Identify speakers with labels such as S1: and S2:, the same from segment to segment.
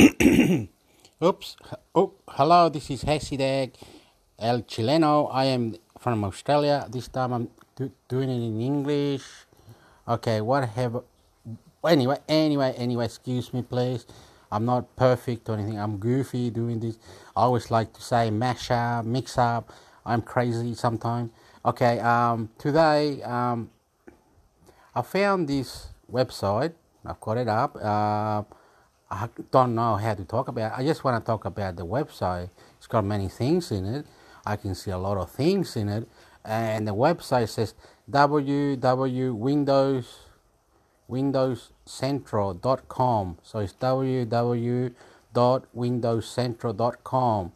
S1: Oops. Oh, hello. This is Hasideg El Chileno. I am from Australia. This time I'm do- doing it in English. Okay. What have? Anyway, anyway, anyway. Excuse me, please. I'm not perfect or anything. I'm goofy doing this. I always like to say mash up, mix up. I'm crazy sometimes. Okay. Um. Today. Um. I found this website. I've got it up. Uh, I don't know how to talk about. I just want to talk about the website. It's got many things in it. I can see a lot of things in it, and the website says windowscentral.com. So it's www.windowscentral.com.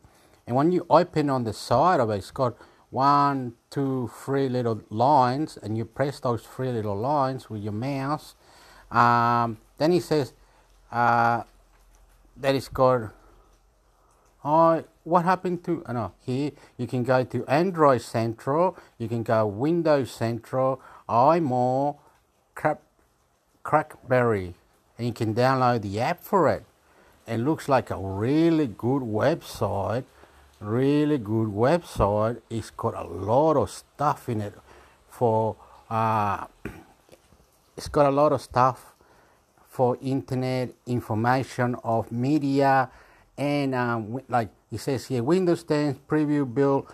S1: And when you open on the side of it, it's got one, two, three little lines, and you press those three little lines with your mouse. Um, then it says uh, that is called. Oh, what happened to? Oh no, here you can go to Android Central. You can go Windows Central, iMore, Crap, Crackberry, and you can download the app for it. It looks like a really good website. Really good website. It's got a lot of stuff in it for. Uh, it's got a lot of stuff for internet information of media and um, like it says here windows 10 preview build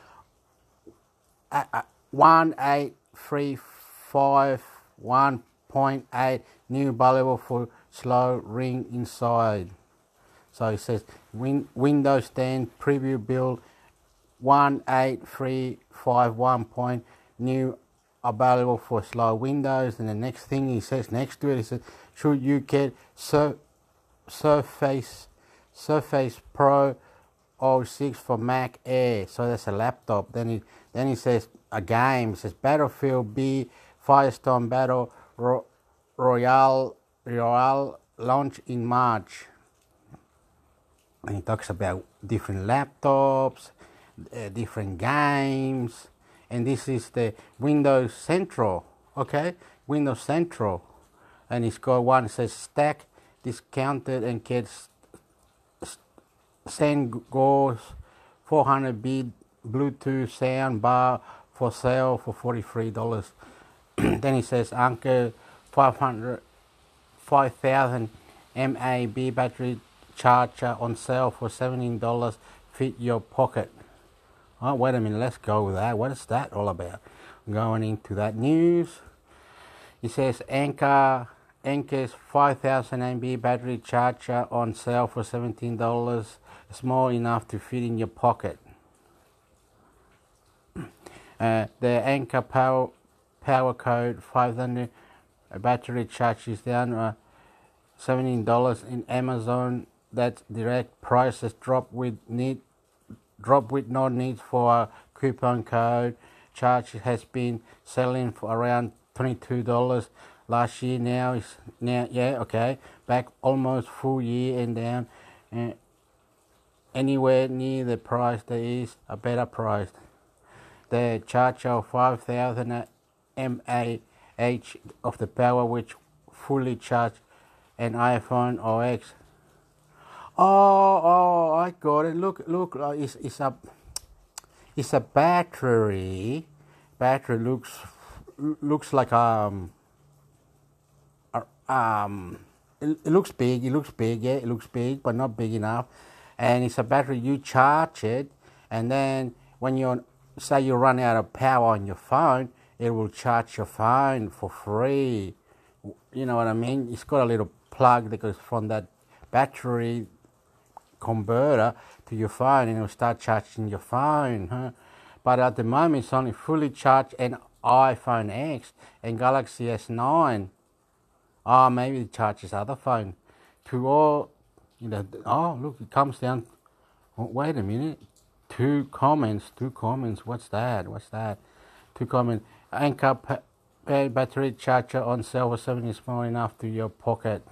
S1: uh, uh, 18351.8 new available for slow ring inside so it says win, windows 10 preview build 18351. Point, new available for slow windows and the next thing he says next to it he says should you get Sur- surface surface pro 06 for mac air. So that's a laptop. Then he then he says a game. It says battlefield b firestorm battle Ro- royale royale launch in march. And he talks about different laptops uh, different games. And this is the Windows Central, okay? Windows Central, and it's got one that says stack discounted and gets Sengors 400 bit Bluetooth sound bar for sale for $43. then he says Anker 500 5000 mAh battery charger on sale for $17 fit your pocket. Oh, wait a minute, let's go with that. What is that all about? Going into that news. He says Anker Anker's 5000 mAh battery charger on sale for $17, small enough to fit in your pocket. Uh, the Anker Power, power Code 500 battery charge is down uh, $17 in Amazon. That direct prices drop with need drop with no need for a coupon code. Charge has been selling for around $22 last year. Now is now yeah okay back almost full year and down. Uh, anywhere near the price there is a better price. The charge of 5000 mAh of the power which fully charge an iPhone or x Oh, oh, I got it. Look, look, it's, it's a, it's a battery. Battery looks, looks like um, um, it, it looks big. It looks big. Yeah, it looks big, but not big enough. And it's a battery. You charge it, and then when you say you run out of power on your phone, it will charge your phone for free. You know what I mean? It's got a little plug that goes from that battery converter to your phone and it'll start charging your phone. Huh? But at the moment, it's only fully charged an iPhone X and Galaxy S9. Oh, maybe it charges other phone. To all, oh, you know, oh, look, it comes down. Oh, wait a minute. Two comments, two comments. What's that? What's that? Two comments. Anker battery charger on sale for 70 small enough to your pocket.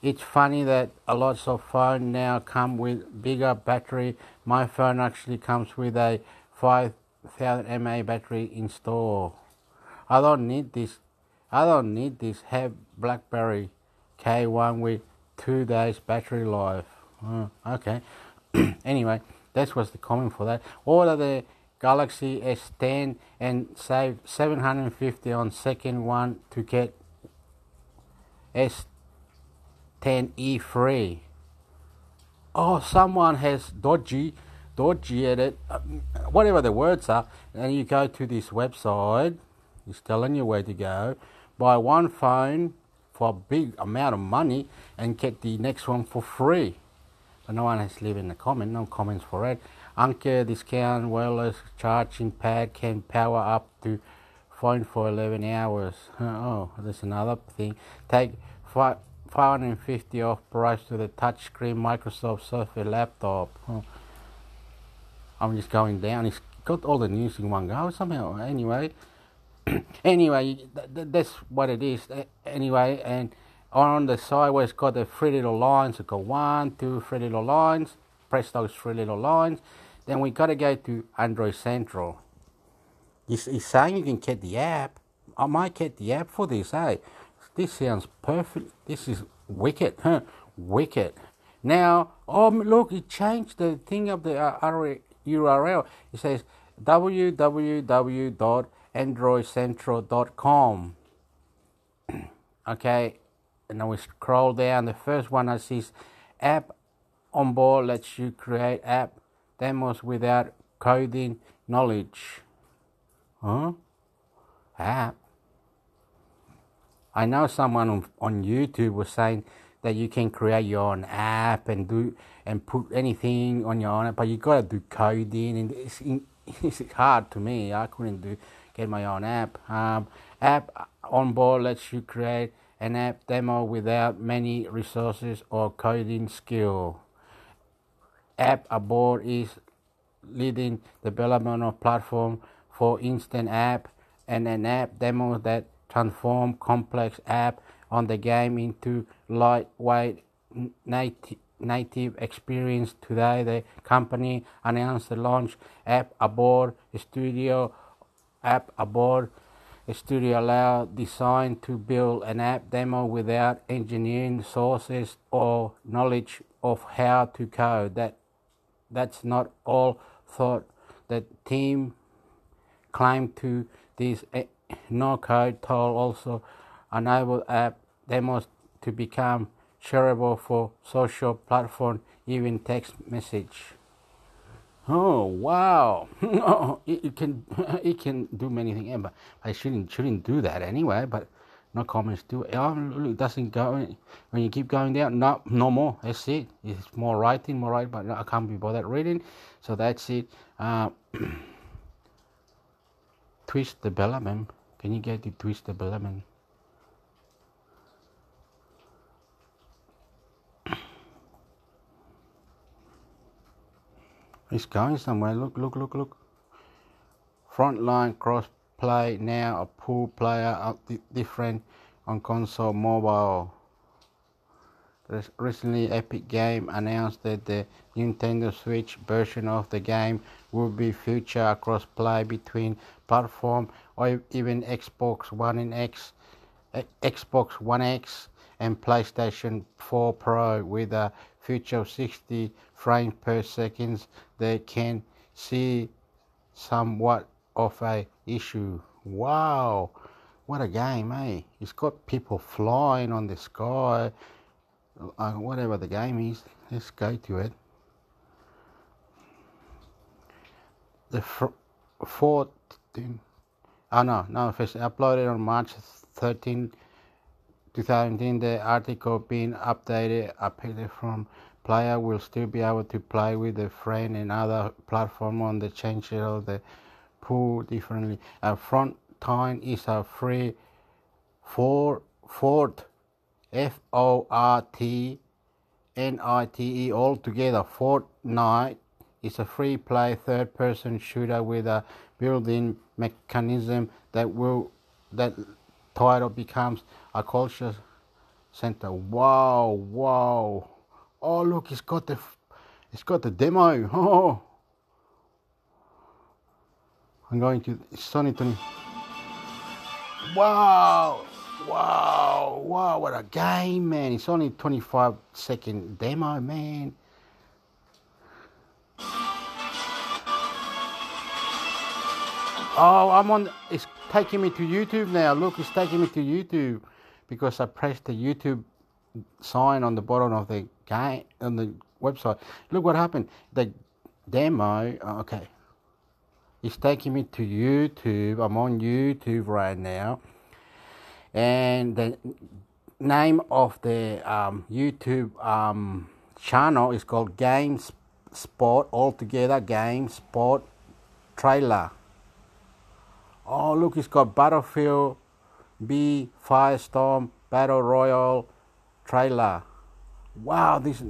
S1: It's funny that a lot of phone now come with bigger battery. My phone actually comes with a 5000 mAh battery installed. I don't need this. I don't need this. Have BlackBerry K1 with two days battery life. Oh, okay. anyway, that was the comment for that. Order the Galaxy S10 and save 750 on second one to get S10e free. Oh, someone has dodgy, dodgy at it, uh, whatever the words are, and you go to this website. It's telling you where to go. Buy one phone for a big amount of money and get the next one for free. But no one has left in the comment, no comments for it. Anker discount wireless charging pad can power up to phone for 11 hours. Oh, that's another thing. Take 550 off price to the touchscreen Microsoft Surface laptop. Oh. I'm just going down. It's got all the news in one go somehow. Anyway, anyway, th- th- that's what it is. Anyway, and on the side where it's got the three little lines, it's got one, two, three little lines. Press those three little lines then we got to go to Android Central. He's, he's saying you can get the app. I might get the app for this, eh? This sounds perfect. This is wicked, huh? Wicked. Now, oh, look, it changed the thing of the uh, URL. It says www.androidcentral.com. okay, and then we scroll down. The first one that says app on board lets you create app demos without coding knowledge. Huh? App. I know someone on, on YouTube was saying that you can create your own app and do and put anything on your own but you gotta do coding and it's, it's hard to me. I couldn't do get my own app. Um, app on board lets you create an app demo without many resources or coding skill app aboard is leading development of platform for instant app and an app demo that transform complex app on the game into lightweight native native experience today the company announced the launch app aboard studio app aboard. Studio allow design to build an app demo without engineering sources or knowledge of how to code. That that's not all thought. The team claimed to this eh, no code tool. Also enable app demos to become shareable for social platform even text message oh wow it, it, can it can do many things but i shouldn't shouldn't do that anyway but no comments do it. Oh, it doesn't go when you keep going down. No, no more. That's it. It's more writing, more writing, but I can't be bothered reading. So that's it. Uh, twist development. Can you get the twist development? It's going somewhere. Look, look, look, look. Front line cross play now a pool player different on console mobile. Recently, Epic Game announced that the Nintendo Switch version of the game will be future across play between platform or even Xbox One and X, Xbox One X and PlayStation 4 Pro with a feature of 60 frames per second. They can see somewhat of a issue. Wow, what a game, eh? It's got people flying on the sky, uh, whatever the game is. Let's go to it. The fr- fourth, oh no, no, first uploaded on March 13, 2010. The article being updated, updated from player will still be able to play with a friend and other platform on the change of the pool differently. A front time is a free for Fort F O R T N I T E altogether. Fortnite is a free play third person shooter with a built-in mechanism that will that title becomes a culture center. Wow, wow. Oh look, it's got the it's got the demo. Oh I'm going to 20. Wow! Wow, wow, what a game, man. It's only 25 second demo, man. Oh, I'm on. It's taking me to YouTube now. Look, it's taking me to YouTube because I pressed the YouTube sign on the bottom of the game on the website. Look what happened. The demo. Okay, it's taking me to YouTube. I'm on YouTube right now, and the name of the um, YouTube um, channel is called Games Sport Altogether GameSpot Trailer. Oh, look, it's got Battlefield B, Firestorm, Battle Royale trailer. Wow, this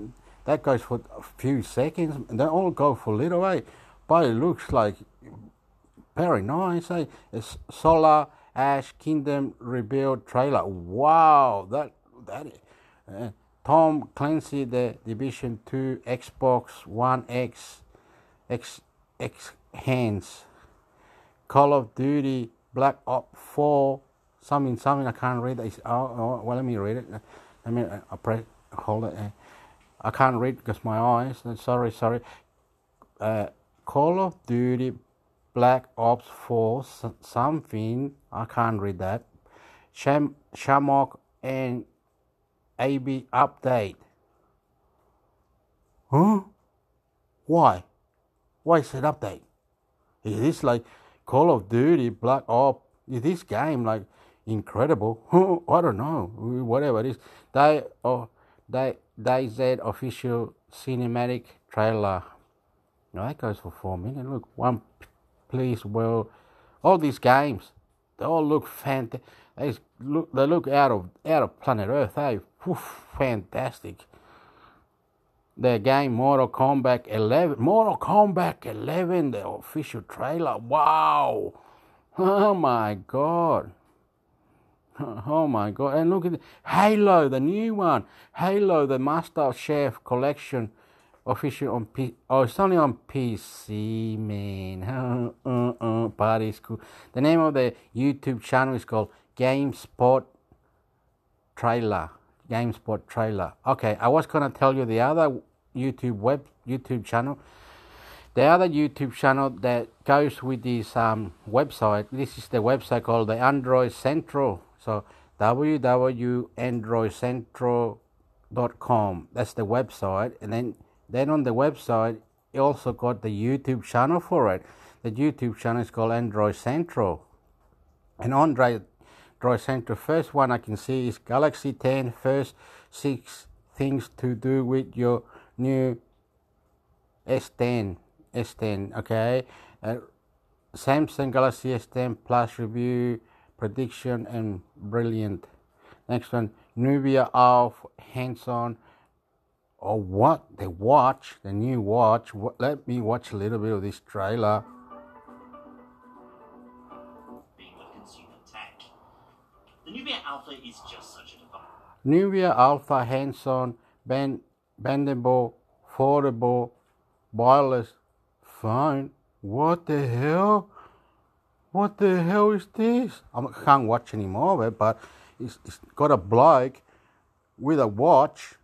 S1: that goes for a few seconds, they all go for a little, eh? But it looks like very nice, eh? It's Solar Ash Kingdom Rebuild trailer. Wow, that that. Uh, Tom Clancy, the Division Two, Xbox One X, X X hands. Call of Duty, Black Ops 4, something, something I can't read. It's, oh, oh, well, let me read it. Let me, I press, hold it. Uh, I can't read because my eyes. Sorry, sorry. Uh, Call of Duty, Black Ops 4, something. I can't read that. Sham, Shamrock and AB update. Huh? Why? Why is it update? Is this like Call of Duty, Black Ops, this game like incredible. I don't know, whatever it is. They oh they they said official cinematic trailer. Now that goes for four minutes. Look, one please well, all these games, they all look fantastic. They look they look out of out of planet Earth. Eh? Hey, Oof, fantastic the game Mortal Kombat 11. Mortal Kombat 11, the official trailer. Wow. Oh my god. Oh my god. And look at the, Halo, the new one. Halo, the Master Chef Collection. Official on P. Oh, it's only on PC, man. Uh, uh, party school. The name of the YouTube channel is called GameSpot Trailer. GameSpot Trailer. Okay, I was gonna tell you the other YouTube web YouTube channel. The other YouTube channel that goes with this um, website, this is the website called the Android Central. So www.androidcentral.com. That's the website, and then then on the website, it also got the YouTube channel for it. The YouTube channel is called Android Central, and Android Android Central. First one I can see is Galaxy 10. First six things to do with your new S10, S10, okay? Uh, Samsung Galaxy S10 Plus review, prediction, and brilliant. Next one, Nubia Alpha hands-on. Oh, what? The watch, the new watch. Let me watch a little bit of this trailer. The Nubia Alpha is just such a device. Nubia Alpha hands-on band bendable, foldable, wireless phone. What the hell? What the hell is this? I can't watch any more of it, but it's, it's got a bloke with a watch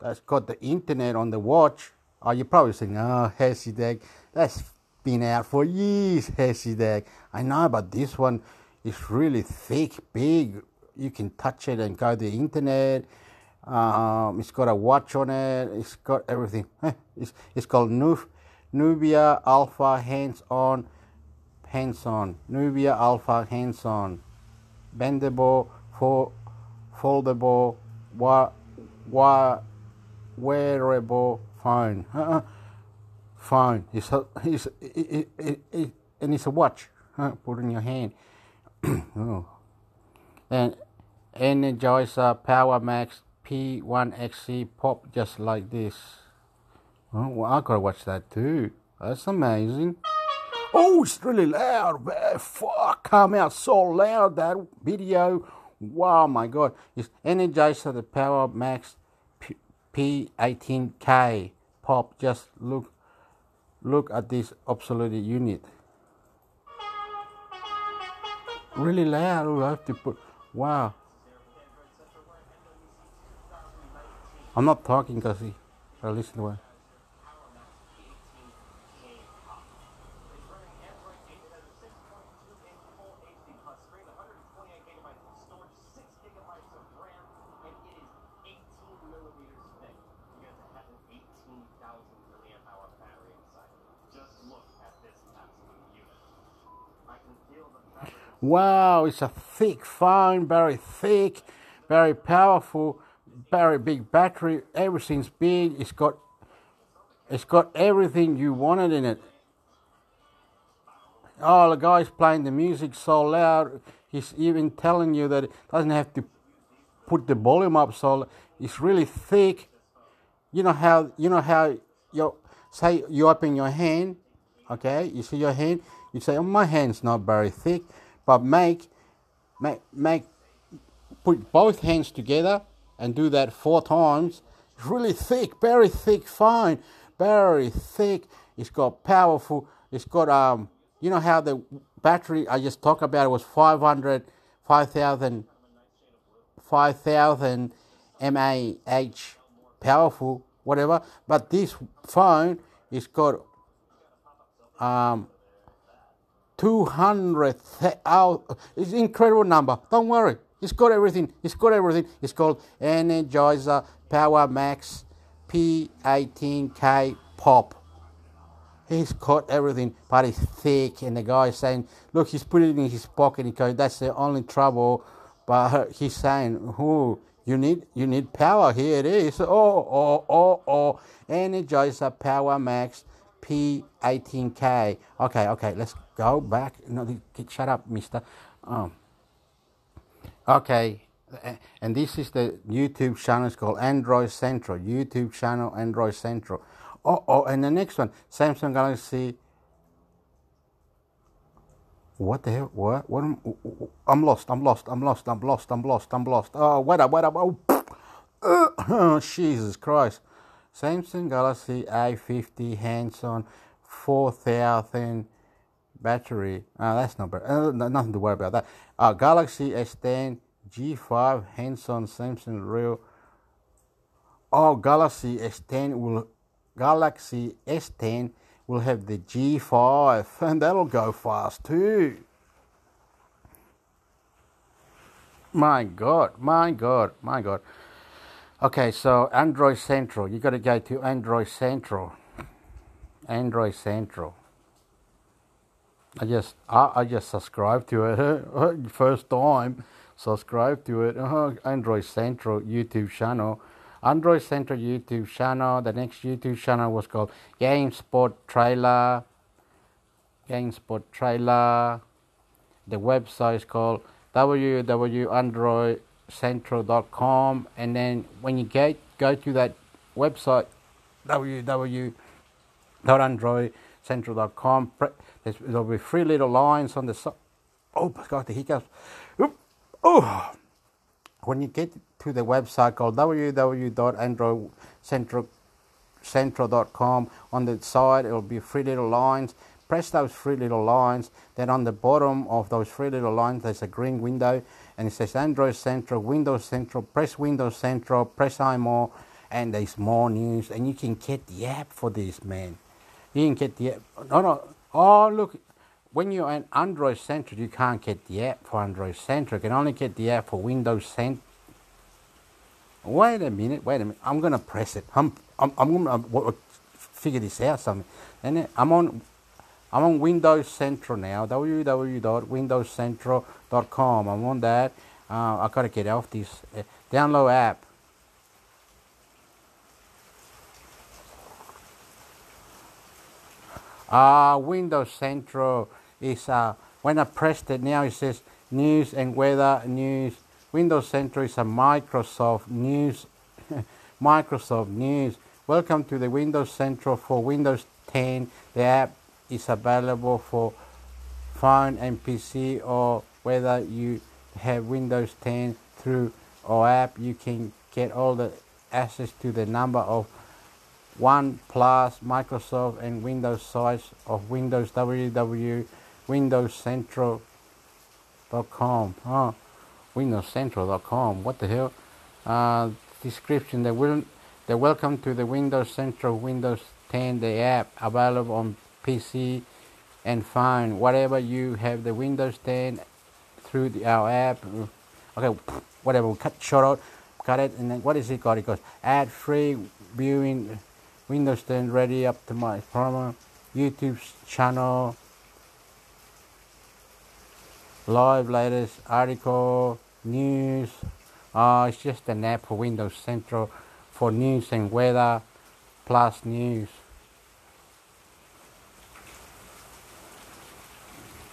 S1: that's got the internet on the watch. Oh, you're probably saying, oh, Hesidag, that's been out for years, Hesidag. I know, but this one is really thick, big. You can touch it and go to the internet um, it's got a watch on it. It's got everything. It's, it's called Nubia Alpha Hands On. Hands On. Nubia Alpha Hands On. Bendable, for, foldable, wa, wa, wearable phone. Phone. It's a, it's, it, it, it, and it's a watch. Huh? Put in your hand. oh. And Energizer Power Max P18K pop just like this. Oh, well, I gotta watch that too. That's amazing. Oh, it's really loud. Man. Fuck, come out so loud that video. Wow, my God. It's Energizer the Power Max P18K pop. Just look, look at this obsolete unit. Really loud. I have to put. Wow. I'm not talking because I listen to it. Wow, it's a thick phone, very thick, very powerful, very big battery. Everything's big. It's got, it's got everything you wanted in it. Oh, the guy's playing the music so loud. He's even telling you that it doesn't have to put the volume up so it's really thick. You know how you know how you say you open your hand, okay? You see your hand. You say, "Oh, my hand's not very thick." but make, make, make, put both hands together and do that four times. It's really thick, very thick fine, very thick. It's got powerful. It's got um, you know how the battery I just talked about it was 500, 5,000, 5,000 mAh, powerful, whatever. But this phone is got um 200 out it's an incredible number don't worry it's got everything. It's got everything. It's called energizer power max p18k pop. He's got everything but it's thick and the guy is saying look he's put it in his pocket because that's the only trouble. But he's saying who you need you need power. Here it is. Oh oh oh oh. Energizer power max p18k okay okay let's go back. No, shut up, mister. Um, okay, and this is the YouTube channel. It's called Android Central. YouTube channel Android Central. Oh, oh, and the next one, Samsung Galaxy. What the hell? What? What? Am, I'm lost. I'm lost. I'm lost. I'm lost. I'm lost. I'm lost. Oh, what up? What up? Oh, oh Jesus Christ. Samsung Galaxy A50 hands-on 4000 battery. Uh, that's not bad. Uh, nothing to worry about that. Uh, Galaxy S10, G5, hands-on Samsung Real. Oh, Galaxy S10 will Galaxy S10 will have the G5, and that'll go fast too. My God, my God, my God. Okay, so Android Central. You got to go to Android Central. Android Central. I just I, I just subscribed to it first time. Subscribe to it. Uh, Android Central YouTube channel. Android Central YouTube channel. The next YouTube channel was called GameSpot Trailer. GameSpot Trailer. The website is called www.androidcentral.com. And then when you get go to that website, www.androidcentral.com there's, there'll be three little lines on the side. Oh, my God, the hiccups. Oop. Oh. When you get to the website called www.androidcentral.com, on the side it'll be three little lines. Press those three little lines. Then on the bottom of those three little lines, there's a green window, and it says Android Central, Windows Central. Press Windows Central, press iMore, and there's more news. And you can get the app for this, man. You can get the app. No, no. Oh, look, when you're an Android Central, you can't get the app for Android Central. You can only get the app for Windows Central. Wait a minute, wait a minute. I'm going to press it. I'm, I'm, I'm going to figure this out something. And I'm on, I'm on Windows Central now, www.windowscentral.com. I'm on that. Uh, i got to get off this. Uh, download app. Ah, Windows Central is uh, when I pressed it now it says news and weather news. Windows Central is a Microsoft news. Microsoft News. Welcome to the Windows Central for Windows 10. The app is available for phone and PC or whether you have Windows 10 through our app you can get all the access to the number of one plus Microsoft and Windows sites of Windows www windowscentral.com oh windowscentral.com what the hell uh, description the The welcome to the Windows Central Windows 10 the app available on PC and phone. Whatever you have the Windows 10 through the, our app. Okay, whatever. Cut short out, cut it, and then what is it called? It goes ad free viewing Windows 10 ready my promo YouTube channel. Live latest article, news. Oh, it's just an app for Windows Central for news and weather plus news.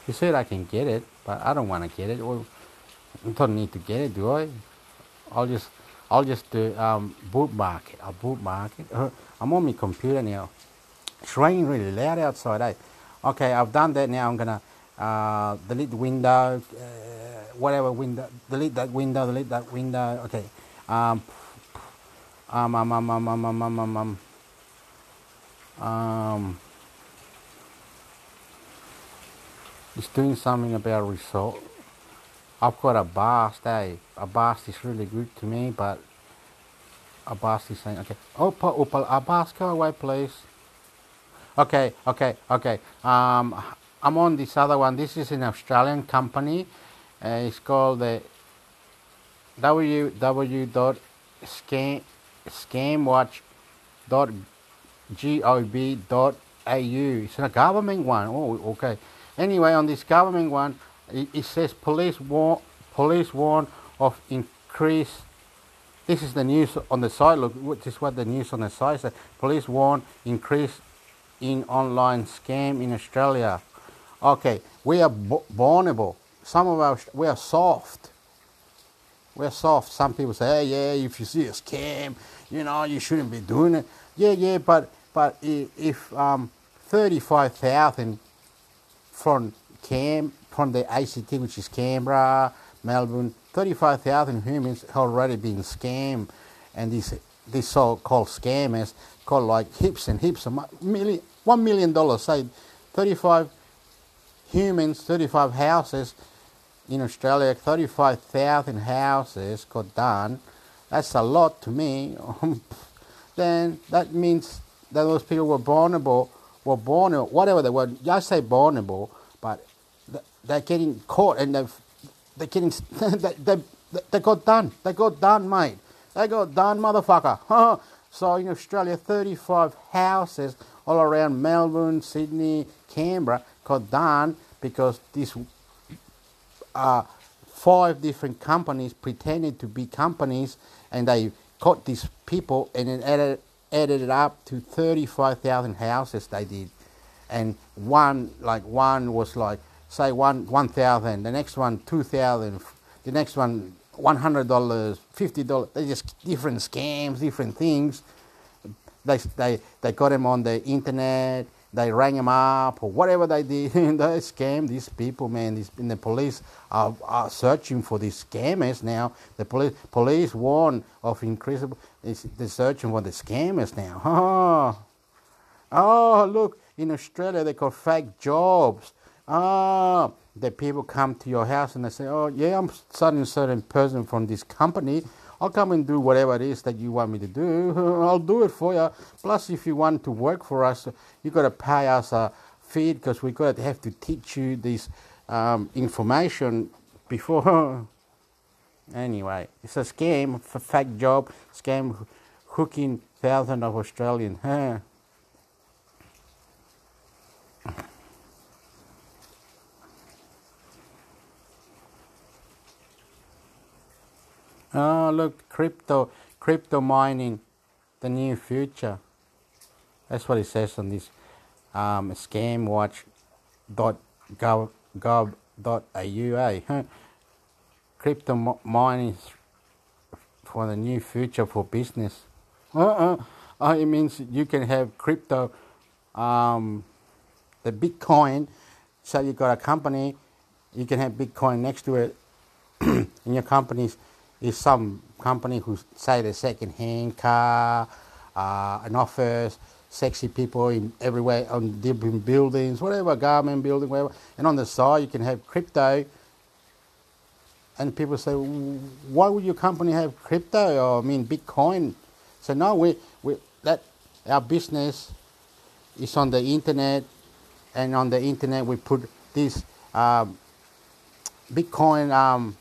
S1: You said I can get it, but I don't want to get it. Well, I don't need to get it, do I? I'll just, I'll just do um, bookmark it. I'll bookmark it. I'm on my computer now. It's raining really loud outside, eh? Okay, I've done that now. I'm gonna uh, delete the window, uh, whatever window, delete that window, delete that window. Okay. Um, um, um, um, um, um, um, um, um, um, um, it's doing something about result. I've got Avast, eh? Avast is really good to me, but Avast is saying, okay, Opa, Opa, Avast, go away, please. Okay, okay, okay. Um, I'm on this other one. This is an Australian company. Uh, it's called the www.scam scamwatch.gov.au. It's a government one. Oh, okay. Anyway, on this government one, it, it says police warn police warn of increase. This is the news on the side. Look, which is what the news on the side says. Police warn increase in online scam in Australia. Okay, we are vulnerable. Some of our we are soft. We're soft. Some people say, hey, yeah, if you see a scam, you know, you shouldn't be doing it. Yeah, yeah, but but if um, 35,000 from Cam from the ACT, which is Canberra, Melbourne, 35,000 humans already been scammed, and these these so-called scammers called like heaps and hips, a million, one million dollars, say 35 humans, 35 houses in Australia, 35,000 houses got done. That's a lot to me. then that means that those people were vulnerable, were vulnerable, whatever they were. I say vulnerable, but they're getting caught and they're, they're getting, they, they, they got done. They got done, mate. They got done, motherfucker. so in Australia, 35 houses all around Melbourne, Sydney, Canberra got done because these uh, five different companies pretended to be companies and they caught these people and then added, added it up to 35,000 houses they did. And one, like one was like, say one 1,000, the next one 2,000, the next one $100, $50. They just different scams, different things. They, they, they got them on the internet they rang them up or whatever they did. they scam these people, man. These, and the police are, are searching for these scammers now. The police police warn of increased. They're searching for the scammers now. Oh, oh, look! In Australia, they call fake jobs. Ah, the people come to your house and they say, "Oh, yeah, I'm certain certain person from this company." I'll come and do whatever it is that you want me to do. I'll do it for you. Plus, if you want to work for us, you got to pay us a fee because we got to have to teach you this um, information before. anyway, it's a scam, a fake job, scam hooking thousands of Australians. Oh, look, crypto, crypto mining, the new future. That's what it says on this um, scamwatch.gov.au. Crypto mining for the new future for business. Uh-uh. Uh, it means you can have crypto, um, the Bitcoin. So you've got a company, you can have Bitcoin next to it in your company's is some company who say the second-hand car, uh, an office, sexy people in everywhere on different buildings, whatever garment building, whatever. And on the side, you can have crypto. And people say, why would your company have crypto? Or I mean, Bitcoin. So no, we, we that our business is on the internet, and on the internet we put this um, Bitcoin um,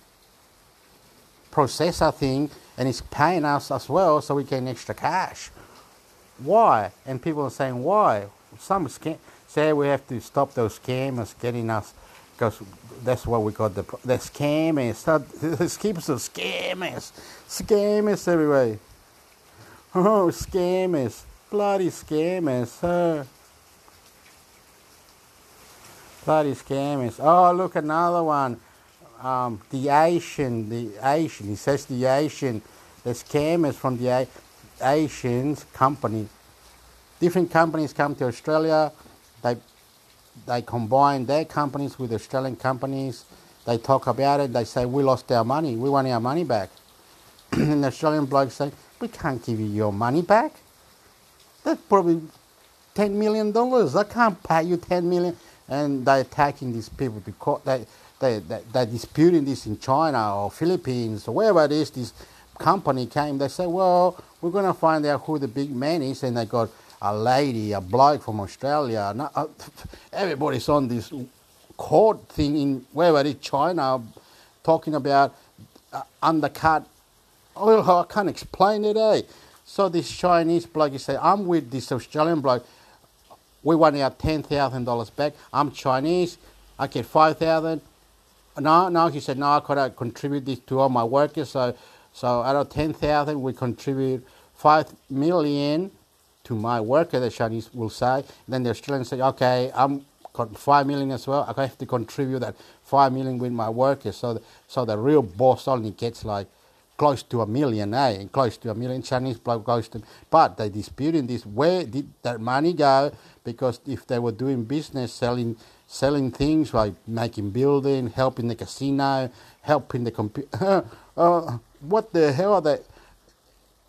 S1: processor thing, and it's paying us as well, so we get extra cash. Why? And people are saying why? Some scam say we have to stop those scammers getting us because that's what we got the the scammers. The keeps the scammers, scammers everywhere. Oh, scammers, bloody scammers. Huh? Bloody scammers. Oh, look, another one. Um, the Asian, the Asian. He says the Asian. The scammers from the Asians company. Different companies come to Australia. They they combine their companies with Australian companies. They talk about it. They say we lost our money. We want our money back. and the Australian blokes say we can't give you your money back. That's probably ten million dollars. I can't pay you ten million. And they're attacking these people because. They, they, they, they're disputing this in China or Philippines or wherever it is. This company came. They say, well, we're going to find out who the big man is. And they got a lady, a bloke from Australia. Uh, everybody's on this court thing in wherever it is, China, talking about uh, undercut. Oh, I can't explain it, eh? So this Chinese bloke, he said, I'm with this Australian bloke. We want our ten thousand dollars back. I'm Chinese. I get five thousand. No, no, he said, no, I gotta contribute this to all my workers. So, so out of ten thousand, we contribute five million to my worker. The Chinese will say. Then the Australians say, okay, I'm got five million as well. I have to contribute that five million with my workers. So, the, so the real boss only gets like close to a million, eh? And close to a million Chinese bloke close to. But they disputing this. Where did that money go? Because if they were doing business, selling selling things like making building, helping the casino, helping the computer. uh, what the hell are they?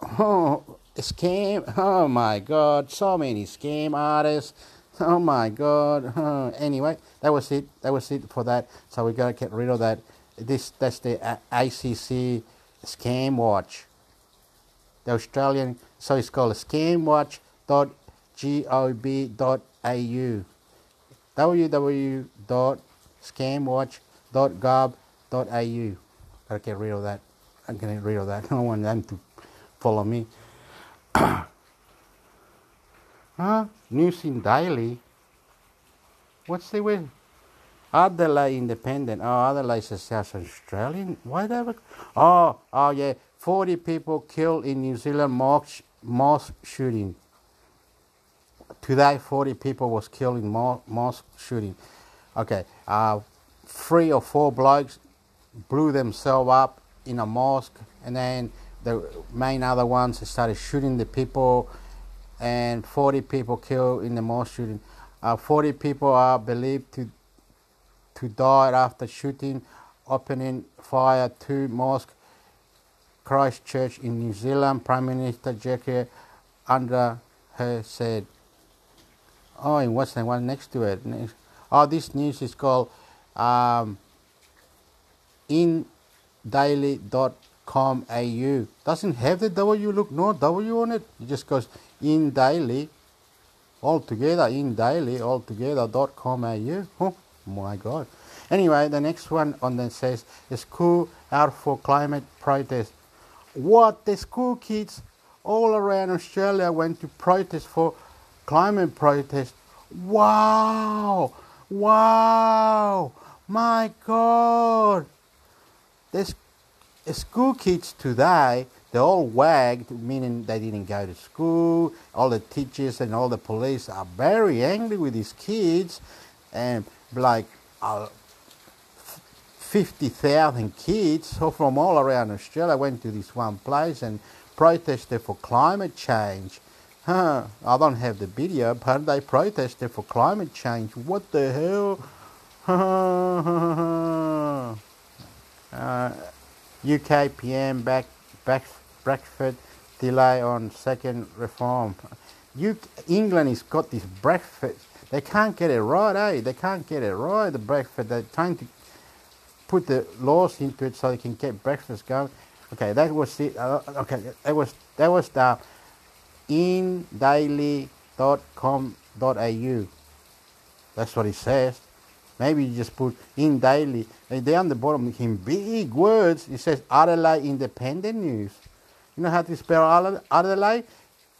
S1: Oh, scam! Oh my God! So many scam artists. Oh my God! Uh, anyway, that was it. That was it for that. So we gotta get rid of that. This that's the ACC Scam Watch. The Australian, so it's called scamwatch.gov.au. www.scamwatch.gov.au. Gotta get rid of that. I'm getting rid of that. I don't want them to follow me. huh? News in Daily. What's the way? Adelaide Independent. Oh, Adelaide is South Australian. Why they ever? Oh, oh yeah. 40 people killed in New Zealand mosque, mosque shooting. Today, 40 people was killed in mosque shooting. Okay, uh, three or four blokes blew themselves up in a mosque, and then the main other ones started shooting the people, and 40 people killed in the mosque shooting. Uh, 40 people are believed to who died after shooting, opening fire to mosque Christchurch in New Zealand. Prime Minister Jackie under her said, "Oh, and what's the one next to it? Oh, this news is called um, indaily.com.au. Doesn't have the W. Look, no W on it. It just goes in daily, all together. In daily, all together. dot com. Au. Oh, my God. Anyway, the next one on the says school out for climate protest. What the school kids all around Australia went to protest for climate protest. Wow! Wow! My God! The school kids today, they all wagged, meaning they didn't go to school. All the teachers and all the police are very angry with these kids and like uh, 50,000 kids from all around Australia went to this one place and protested for climate change. I don't have the video, but they protested for climate change. What the hell? uh, UK PM back, back, Brexit delay on second reform. UK, England has got this Brexit they can't get it right, eh? They can't get it right, the breakfast. They're trying to put the laws into it so they can get breakfast going. Okay, that was it. Uh, okay, that was that was the indaily.com.au. That's what it says. Maybe you just put in daily. And there on the bottom, in big words, it says Adelaide Independent News. You know how to spell Adelaide?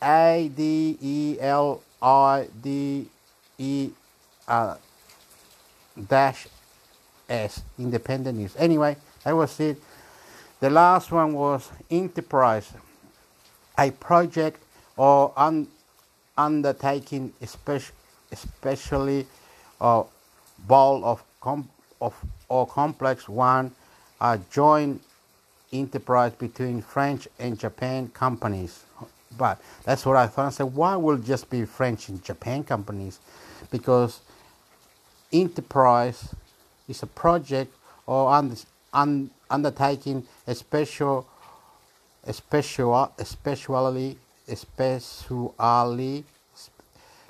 S1: A D E L I D E uh, dash S. Independent News. Anyway, that was it. The last one was Enterprise, a project or un- undertaking, especially, uh, ball of, com- of or complex one, a joint enterprise between French and Japan companies. But that's what I thought. I said, why will just be French and Japan companies? Because enterprise is a project or un- un- undertaking a special, a special, especially, especially.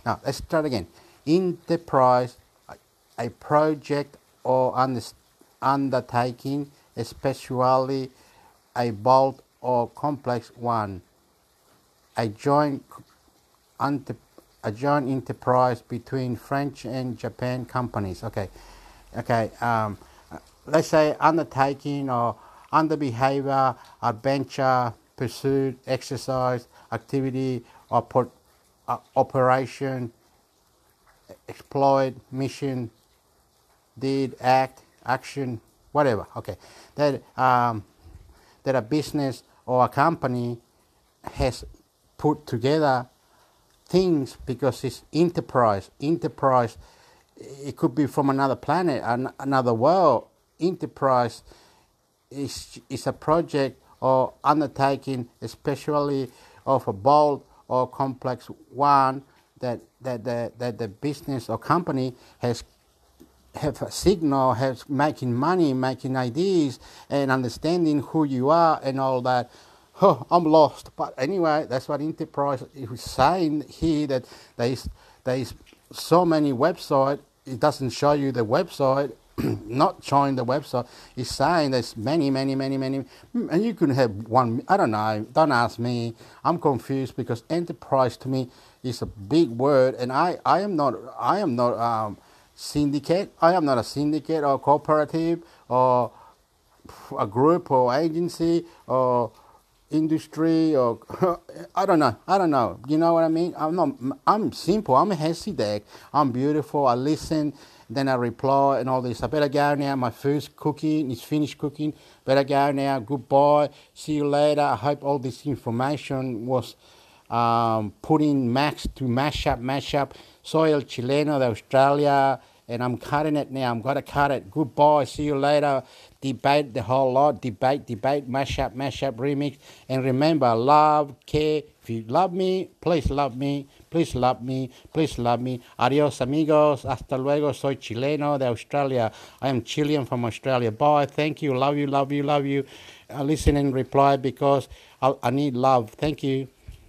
S1: Now let's start again. Enterprise a project or undertaking, especially a bold or complex one, a joint, a joint enterprise between French and Japan companies. Okay, okay. Um, let's say undertaking or under behavior, adventure, pursuit, exercise, activity, or uh, operation, exploit, mission, did, act, action, whatever. Okay, that um, that a business or a company has put together things because it's enterprise. Enterprise, it could be from another planet, an, another world. Enterprise is is a project or undertaking, especially of a bold or complex one that that the, that the business or company has have a signal, have making money, making ideas, and understanding who you are and all that. Oh, I'm lost. But anyway, that's what enterprise is saying here that there is there is so many website. It doesn't show you the website. not showing the website. It's saying there's many, many, many, many, and you can have one. I don't know. Don't ask me. I'm confused because enterprise to me is a big word, and I, I am not. I am not. Um, syndicate. I am not a syndicate or cooperative or a group or agency or industry or I don't know. I don't know. You know what I mean? I'm not. I'm simple. I'm a Hasidic. I'm beautiful. I listen. Then I reply and all this. I better go now. My food's cooking. It's finished cooking. Better go now. Goodbye. See you later. I hope all this information was um, put in max to mash up, mash up. Soil Chileno de Australia and I'm cutting it now. I'm going to cut it. Goodbye. See you later. Debate the whole lot. Debate, debate, mash up, mash up, remix. And remember, love, care. If you love me, please love me. Please love me. Please love me. Adios, amigos. Hasta luego. Soy chileno de Australia. I am Chilean from Australia. Bye. Thank you. Love you, love you, love you. I listen and reply because I, I need love. Thank you.